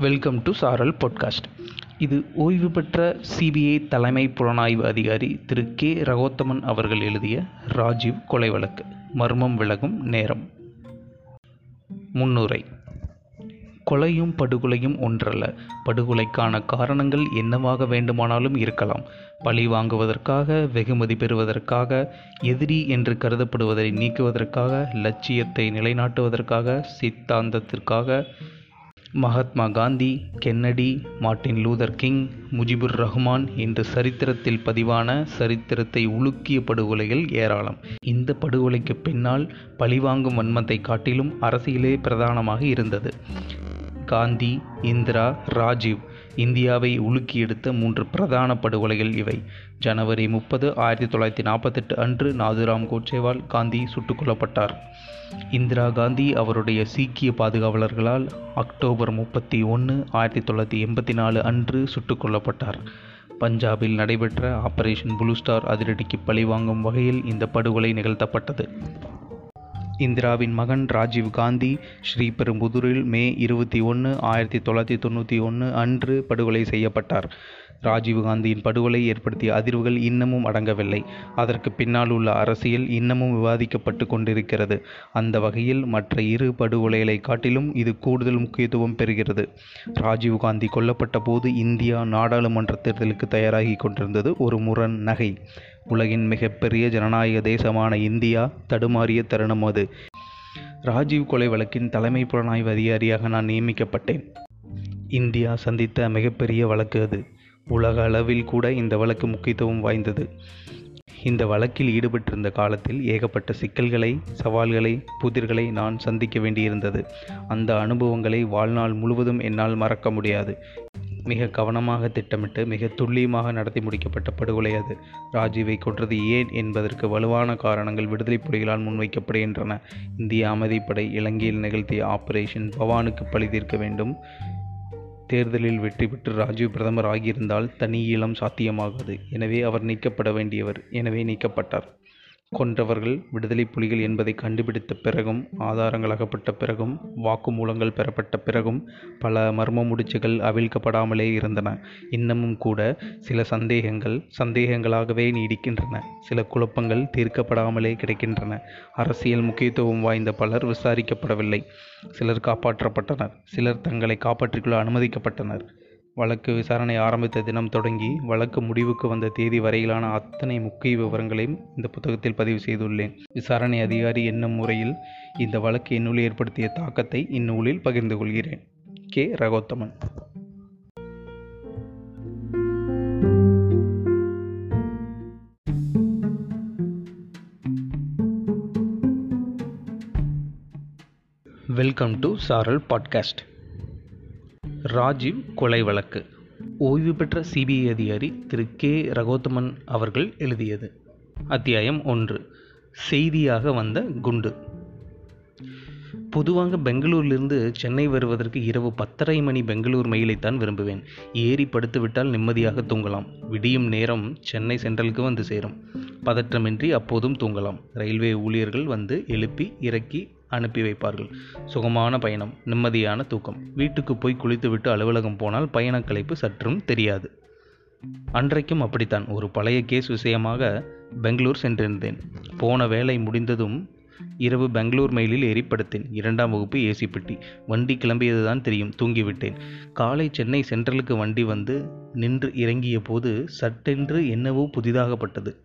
Welcome to Saaral podcast இது ஓய்வு பெற்ற சிபிஐ தலைமை புலனாய்வு அதிகாரி திரு கே. ரகோத்தமன் அவர்கள் எழுதிய ராஜீவ் கொலை வழக்கு. மர்மம் விலகும் நேரம். முன்னுரை. கொலையும் படுகொலையும் ஒன்றல்ல. படுகொலைக்கான காரணங்கள் என்னவாக வேண்டுமானாலும் இருக்கலாம். பழி வாங்குவதற்காக வெகுமதி பெறுவதற்காக எதிரி என்று கருதப்படுவதை நீக்குவதற்காக லட்சியத்தை நிலைநாட்டுவதற்காக சித்தாந்தத்திற்காக Mahatma Gandhi Kennedy Martin Luther King Mujibur Rahman என்ற சரித்திரத்தில் பதிவான சரித்திரத்தை உலுக்கிய படுகொலைகள் ஏராளம். இந்த படுகொலைக்கு பின்னால் பழிவாங்கும் வன்மத்தை காட்டிலும் அரசியலே பிரதானமாக இருந்தது. காந்தி இந்திரா ராஜீவ் இந்தியாவை உலுக்கி எடுத்த மூன்று பிரதான படுகொலைகள் இவை. ஜனவரி முப்பது ஆயிரத்தி தொள்ளாயிரத்தி நாற்பத்தெட்டு அன்று நாதுராம் கோட்சேவால் காந்தி சுட்டுக் கொல்லப்பட்டார் இந்திரா காந்தி அவருடைய சீக்கிய பாதுகாவலர்களால் அக்டோபர் முப்பத்தி ஒன்று ஆயிரத்தி தொள்ளாயிரத்தி எண்பத்தி நாலு அன்று சுட்டுக் கொல்லப்பட்டார் பஞ்சாபில் நடைபெற்ற ஆபரேஷன் புளூஸ்டார் அதிரடிக்கு பழிவாங்கும் வகையில் இந்த படுகொலை நிகழ்த்தப்பட்டது. இந்திராவின் மகன் ராஜீவ் காந்தி ஸ்ரீபெரும்புதூரில் மே இருபத்தி ஒன்று ஆயிரத்தி தொள்ளாயிரத்தி தொண்ணூற்றி ஒன்று அன்று படுகொலை செய்யப்பட்டார். ராஜீவ் காந்தியின் படுகொலை ஏற்படுத்திய அதிர்வுகள் இன்னமும் அடங்கவில்லை. அதற்கு பின்னால் உள்ள அரசியல் இன்னமும் விவாதிக்கப்பட்டு கொண்டிருக்கிறது. அந்த வகையில் மற்ற இரு படுகொலைகளை காட்டிலும் இது கூடுதல் முக்கியத்துவம் பெறுகிறது. ராஜீவ் காந்தி கொல்லப்பட்ட போது இந்தியா நாடாளுமன்ற தேர்தலுக்கு தயாராகி கொண்டிருந்தது ஒரு முரண் நகை. உலகின் மிகப்பெரிய ஜனநாயக தேசமான இந்தியா தடுமாறிய தருணம் அது. ராஜீவ் கொலை வழக்கின் தலைமை புலனாய்வு அதிகாரியாக நான் நியமிக்கப்பட்டேன். இந்தியா சந்தித்த மிகப்பெரிய வழக்கு அது. உலக அளவில் கூட இந்த வழக்கு முக்கியத்துவம் வாய்ந்தது. இந்த வழக்கில் ஈடுபட்டிருந்த காலத்தில் ஏகப்பட்ட சிக்கல்களை சவால்களை புதிர்களை நான் சந்திக்க வேண்டியிருந்தது. அந்த அனுபவங்களை வாழ்நாள் முழுவதும் என்னால் மறக்க முடியாது. மிக கவனமாக திட்டமிட்டு மிக துல்லியமாக நடத்தி முடிக்கப்பட்ட படுகொலை அது. ராஜீவை கொன்றது ஏன் என்பதற்கு வலுவான காரணங்கள் விடுதலை புலிகளால் முன்வைக்கப்படுகின்றன. இந்திய அமைதிப்படை இலங்கையில் நிகழ்த்திய ஆபரேஷன் பவானுக்கு பழி தீர்க்க வேண்டும். தேர்தலில் வெற்றி பெற்று ராஜீவ் பிரதமர் ஆகியிருந்தால் தனி ஈழம் சாத்தியமாகாது. எனவே அவர் நீக்கப்பட வேண்டியவர் எனவே நீக்கப்பட்டார். கொன்றவர்கள் விடுதலை புலிகள் என்பதை கண்டுபிடித்த பிறகும் ஆதாரங்கள் அகப்பட்ட பிறகும் வாக்குமூலங்கள் பெறப்பட்ட பிறகும் பல மர்ம முடிச்சுகள் அவிழ்க்கப்படாமலே இருந்தன. இன்னமும் கூட சில சந்தேகங்கள் சந்தேகங்களாகவே நீடிக்கின்றன. சில குழப்பங்கள் தீர்க்கப்படாமலே கிடைக்கின்றன. அரசியல் முக்கியத்துவம் வாய்ந்த பலர் விசாரிக்கப்படவில்லை. சிலர் காப்பாற்றப்பட்டனர். சிலர் தங்களை காப்பாற்றிக்கொள்ள அனுமதிக்கப்பட்டனர். வழக்கு விசாரணை ஆரம்பித்த தினம் தொடங்கி வழக்கு முடிவுக்கு வந்த தேதி வரையிலான அத்தனை முக்கிய விவரங்களையும் இந்த புத்தகத்தில் பதிவு செய்துள்ளேன். விசாரணை அதிகாரி என்னும் முறையில் இந்த வழக்கு என்னுள் ஏற்படுத்திய தாக்கத்தை இந்நூலில் பகிர்ந்து கொள்கிறேன். K. Ragothaman. Welcome to Saaral podcast. Rajiv கொலை வழக்கு. ஓய்வு பெற்ற சிபிஐ அதிகாரி திரு கே. ரகோத்தமன் அவர்கள் எழுதியது. அத்தியாயம் ஒன்று. செய்தியாக வந்த குண்டு. பொதுவாக பெங்களூரிலிருந்து சென்னை வருவதற்கு இரவு பத்தரை மணி பெங்களூர் மெயிலைத்தான் விரும்புவேன். ஏறி படுத்துவிட்டால் நிம்மதியாக தூங்கலாம். விடியும் நேரம் சென்னை சென்ட்ரலுக்கு வந்து சேரும். பதற்றமின்றி அப்போதும் தூங்கலாம். ரயில்வே ஊழியர்கள் வந்து எழுப்பி இறக்கி அனுப்பி வைப்பார்கள். சுகமான பயணம் நிம்மதியான தூக்கம். வீட்டுக்கு போய் குளித்துவிட்டு அலுவலகம் போனால் பயண கலைப்பு சற்றும் தெரியாது. அன்றைக்கும் அப்படித்தான். ஒரு பழைய கேஸ் விஷயமாக பெங்களூர் சென்றிருந்தேன். போன வேலை முடிந்ததும் இரவு பெங்களூர் மெயிலில் ஏறிப்படுத்தேன். இரண்டாம் வகுப்பு ஏசி பெட்டி. வண்டி கிளம்பியதுதான் தெரியும். தூங்கிவிட்டேன். காலை சென்னை சென்ட்ரலுக்கு வண்டி வந்து நின்று இறங்கிய போது சட்டென்று என்னவோ புதிதாகப்பட்டது.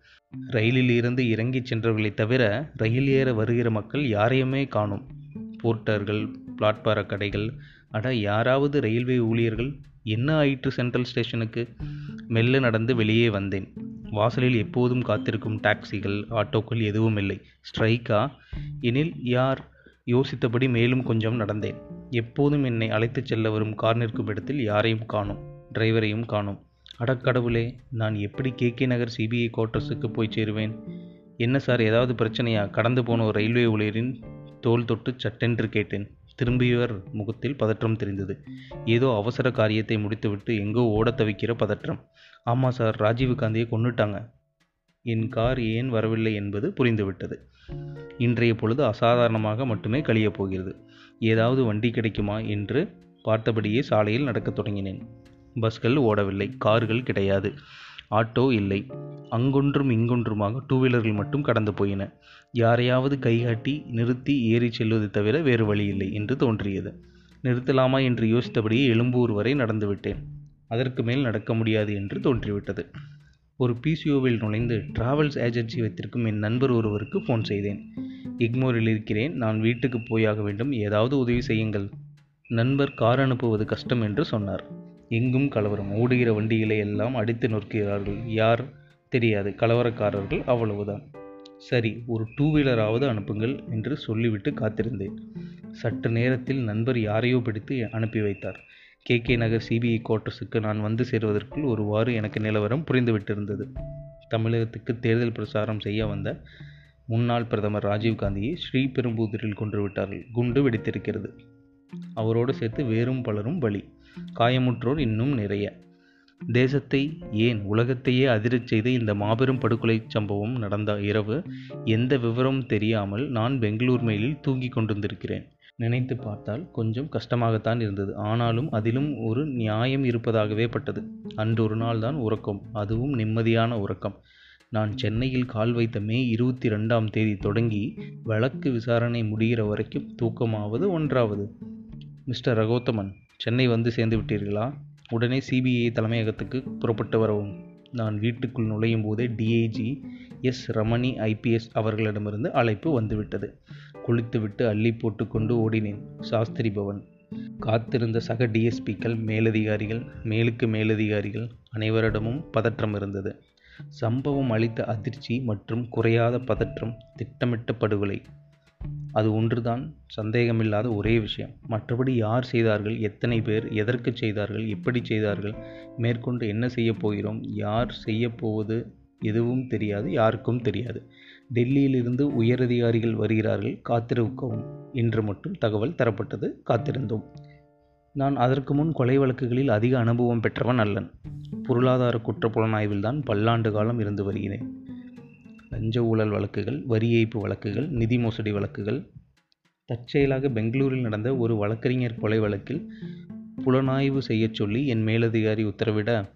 ரயிலில் இருந்து இறங்கிச் சென்றவர்களை தவிர ரயில் ஏற வருகிற மக்கள் யாரையுமே காணும். போர்ட்டர்கள் பிளாட்பார கடைகள் அட யாராவது ரயில்வே ஊழியர்கள் என்ன ஆயிற்று சென்ட்ரல் ஸ்டேஷனுக்கு? மெல்ல நடந்து வெளியே வந்தேன். வாசலில் எப்போதும் காத்திருக்கும் டாக்ஸிகள் ஆட்டோக்கள் எதுவும் இல்லை. ஸ்ட்ரைக்கா? எனில் யார்? யோசித்தபடி மேலும் கொஞ்சம் நடந்தேன். எப்போதும் என்னை அழைத்துச் செல்ல வரும் கார் நிற்கும் இடத்தில் யாரையும் காணும் டிரைவரையும் காணும். அடக்கடவுளே நான் எப்படி கே கே நகர் சிபிஐ குவார்ட்டர்ஸுக்கு போய் சேருவேன்? என்ன சார் ஏதாவது பிரச்சனையா? கடந்து போன ஒரு ரயில்வே ஊழியரின் தோல் தொட்டு சட்டென்று கேட்டேன். திரும்பியவர் முகத்தில் பதற்றம் தெரிந்தது. ஏதோ அவசர காரியத்தை முடித்துவிட்டு எங்கோ ஓடத் தவிக்கிற பதற்றம். ஆமாம் சார் ராஜீவ் காந்தியை கொன்னுட்டாங்க. என் கார் ஏன் வரவில்லை என்பது புரிந்துவிட்டது. இன்றைய பொழுது அசாதாரணமாக மட்டுமே கழியப் போகிறது. ஏதாவது வண்டி கிடைக்குமா என்று பார்த்தபடியே சாலையில் நடக்கத் தொடங்கினேன். பஸ்கள் ஓடவில்லை கார்கள் கிடையாது. ஆட்டோ இல்லை. அங்கொன்றும் இங்கொன்றுமாக டூ வீலர்கள் மட்டும் கடந்து போயின. யாரையாவது கைகாட்டி நிறுத்தி ஏறி செல்வதை தவிர வேறு வழி இல்லை என்று தோன்றியது. நிறுத்தலாமா என்று யோசித்தபடியே எழும்பூர் வரை நடந்துவிட்டேன் அதற்கு மேல் நடக்க முடியாது என்று தோன்றிவிட்டது. ஒரு பிசிஓவில் நுழைந்து டிராவல்ஸ் ஏஜென்சி வைத்திருக்கும் என் நண்பர் ஒருவருக்கு ஃபோன் செய்தேன். இக்மோரில் இருக்கிறேன். நான் வீட்டுக்கு போயாக வேண்டும். ஏதாவது உதவி செய்யுங்கள். நண்பர் கார் அனுப்புவது கஷ்டம் என்று சொன்னார். எங்கும் கலவரம். ஓடுகிற வண்டிகளை எல்லாம் அடித்து நொறுக்கிறார்கள் யார்? தெரியாது. கலவரக்காரர்கள் அவ்வளவுதான். சரி ஒரு டூ வீலராவது அனுப்புங்கள் என்று சொல்லிவிட்டு காத்திருந்தேன். சற்று நேரத்தில் நண்பர் யாரையோ பிடித்து அனுப்பி வைத்தார். கே. கே. நகர் சிபிஐ குவார்ட்டர்ஸுக்கு நான் வந்து சேருவதற்குள் ஒருவாறு எனக்கு நிலவரம் புரிந்துவிட்டிருந்தது. தமிழகத்துக்கு தேர்தல் பிரச்சாரம் செய்ய வந்த முன்னாள் பிரதமர் ராஜீவ்காந்தியை ஸ்ரீபெரும்புதூரில் கொன்று விட்டார்கள். குண்டு வெடித்திருக்கிறது. அவரோடு சேர்த்து வேறும் பலரும் பலி காயமுற்றோர் இன்னும் நிறைய. தேசத்தை ஏன் உலகத்தையே அதிரச் செய்த இந்த மாபெரும் படுகொலை சம்பவம் நடந்த இரவு எந்த விவரமும் தெரியாமல் நான் பெங்களூர் மெயிலில் தூங்கிக் கொண்டிருந்திருக்கிறேன். நினைத்து பார்த்தால் கொஞ்சம் கஷ்டமாகத்தான் இருந்தது. ஆனாலும் அதிலும் ஒரு நியாயம் இருப்பதாகவே பட்டது. அன்றொரு நாள் தான் உறக்கம். அதுவும் நிம்மதியான உறக்கம். நான் சென்னையில் கால் வைத்த மே இருபத்தி ரெண்டாம் தேதி தொடங்கி வழக்கு விசாரணை முடிகிற வரைக்கும் தூக்கமாவது ஒன்றாவது. மிஸ்டர் ரகோத்தமன் சென்னை வந்து சேர்ந்து விட்டீர்களா? உடனே சிபிஐ தலைமையகத்துக்கு புறப்பட்டு வரவும். நான் வீட்டுக்குள் நுழையும் போதே டிஐஜி எஸ் ரமணி ஐபிஎஸ் அவர்களிடமிருந்து அழைப்பு வந்துவிட்டது. குளித்துவிட்டு அள்ளி போட்டுக்கொண்டு ஓடினேன். சாஸ்திரி பவன். காத்திருந்த சக டிஎஸ்பிக்கள் மேலதிகாரிகள் மேலுக்கு மேலதிகாரிகள் அனைவரிடமும் பதற்றம் இருந்தது. சம்பவம் அளித்த அதிர்ச்சி மற்றும் குறையாத பதற்றம் திட்டமிட்ட படுகொலை. அது ஒன்றுதான் சந்தேகமில்லாத ஒரே விஷயம். மற்றபடி யார் செய்தார்கள் எத்தனை பேர் எதற்கு செய்தார்கள் எப்படி செய்தார்கள் மேற்கொண்டு என்ன செய்ய போகிறோம் யார் செய்ய போவது எதுவும் தெரியாது யாருக்கும் தெரியாது. டெல்லியிலிருந்து உயரதிகாரிகள் வருகிறார்கள் காத்திருக்கவும் என்று மட்டும் தகவல் தரப்பட்டது காத்திருந்தோம். நான் அதற்கு முன் கொலை வழக்குகளில் அதிக அனுபவம் பெற்றவன் அல்லன். பொருளாதார குற்ற புலனாய்வில் தான் பல்லாண்டு காலம் இருந்து வருகிறேன். லஞ்ச ஊழல் வழக்குகள் வரி ஏய்ப்பு வழக்குகள் நிதி மோசடி வழக்குகள். தற்செயலாக பெங்களூரில் நடந்த ஒரு வழக்கறிஞர் கொலை வழக்கில் புலனாய்வு செய்யச் சொல்லி என் மேலதிகாரி உத்தரவிட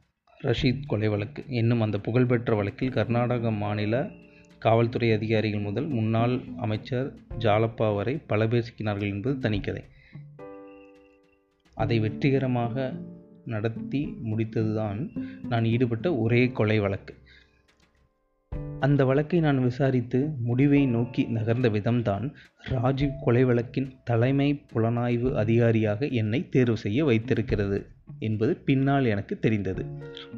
ரஷீத் கொலை வழக்கு. என்னும் அந்த புகழ்பெற்ற வழக்கில் கர்நாடக மாநில காவல்துறை அதிகாரிகள் முதல் முன்னாள் அமைச்சர் ஜாலப்பா வரை பல பேர் சிக்கினார்கள் என்பது தனிக்கதை. அதை வெற்றிகரமாக நடத்தி முடித்ததுதான் நான் ஈடுபட்ட ஒரே கொலை வழக்கு. அந்த வழக்கை நான் விசாரித்து முடிவை நோக்கி நகர்ந்த விதம்தான் ராஜீவ் கொலை வழக்கின் தலைமை புலனாய்வு அதிகாரியாக என்னை தேர்வு செய்ய வைத்திருக்கிறது என்பது பின்னால் எனக்கு தெரிந்தது.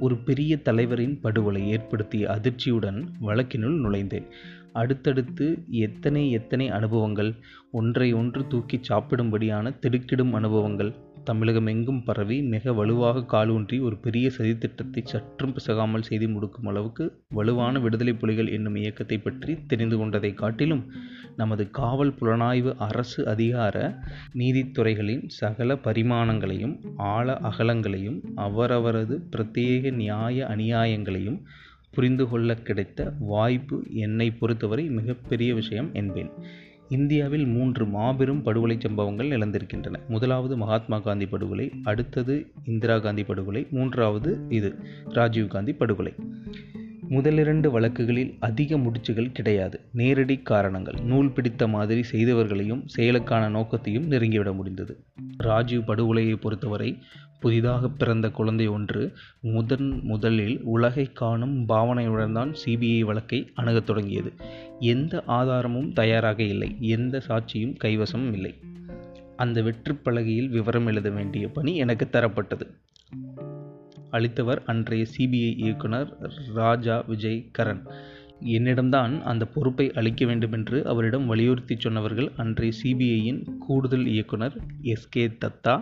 ஒரு பெரிய தலைவரின் படுகொலை ஏற்படுத்திய அதிர்ச்சியுடன் வழக்கினுள் நுழைந்தேன். அடுத்தடுத்து எத்தனை எத்தனை அனுபவங்கள் ஒன்றை ஒன்று தூக்கி சாப்பிடும்படியான திடுக்கிடும் அனுபவங்கள் தமிழகம் எங்கும் பரவி மிக வலுவாக காலூன்றி ஒரு பெரிய சதித்திட்டத்தை சற்றும் பிசகாமல் செய்து முடிக்கும் அளவுக்கு வலுவான விடுதலை புலிகள் என்னும் இயக்கத்தை பற்றி தெரிந்து கொண்டதை காட்டிலும் நமது காவல் புலனாய்வு அரசு அதிகார நீதித்துறைகளின் சகல பரிமாணங்களையும் ஆழ அகலங்களையும் அவரவரது பிரத்யேக நியாய அநியாயங்களையும் புரிந்து கொள்ள கிடைத்த வாய்ப்பு என்னை பொறுத்தவரை மிகப்பெரிய விஷயம் என்பேன். இந்தியாவில் மூன்று மாபெரும் படுகொலை சம்பவங்கள் நிலந்திருக்கின்றன. முதலாவது மகாத்மா காந்தி படுகொலை அடுத்தது இந்திரா காந்தி படுகொலை மூன்றாவது இது ராஜீவ் காந்தி படுகொலை. முதலிரண்டு வழக்குகளில் அதிக முடிச்சுகள் கிடையாது. நேரடி காரணங்கள் நூல் பிடித்த மாதிரி செய்தவர்களையும் செயலுக்கான நோக்கத்தையும் நெருங்கிவிட முடிந்தது. ராஜீவ் படுகொலையை பொறுத்தவரை புதிதாக பிறந்த குழந்தை ஒன்று முதன் முதலில் உலகை காணும் பாவனையுடன் தான் சிபிஐ வழக்கை அணுகத் தொடங்கியது. எந்த ஆதாரமும் தயாராக இல்லை. எந்த சாட்சியும் கைவசமும் இல்லை. அந்த வெற்றுப்பலகையில் விவரம் எழுத வேண்டிய பணி எனக்கு தரப்பட்டது. அளித்தவர் அன்றைய சிபிஐ இயக்குனர் ராஜா விஜய் கரண் என்னிடம்தான் அந்த பொறுப்பை அளிக்க வேண்டுமென்று அவரிடம் வலியுறுத்தி சொன்னவர்கள் அன்றைய சிபிஐயின் கூடுதல் இயக்குனர் எஸ் கே தத்தா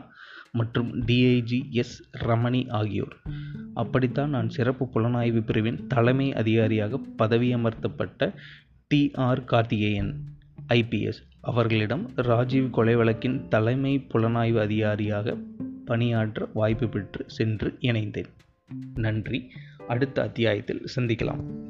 மற்றும் டிஐஜி எஸ் ரமணி ஆகியோர். அப்படித்தான் நான் சிறப்பு புலனாய்வு பிரிவின் தலைமை அதிகாரியாக பதவியமர்த்தப்பட்ட டி ஆர் கார்த்திகேயன் ஐபிஎஸ் அவர்களிடம் ராஜீவ் கொலை வழக்கின் தலைமை புலனாய்வு அதிகாரியாக பணியாற்ற வாய்ப்பு பெற்று சென்று இணைந்தேன். நன்றி. அடுத்த அத்தியாயத்தில் சந்திக்கலாம்.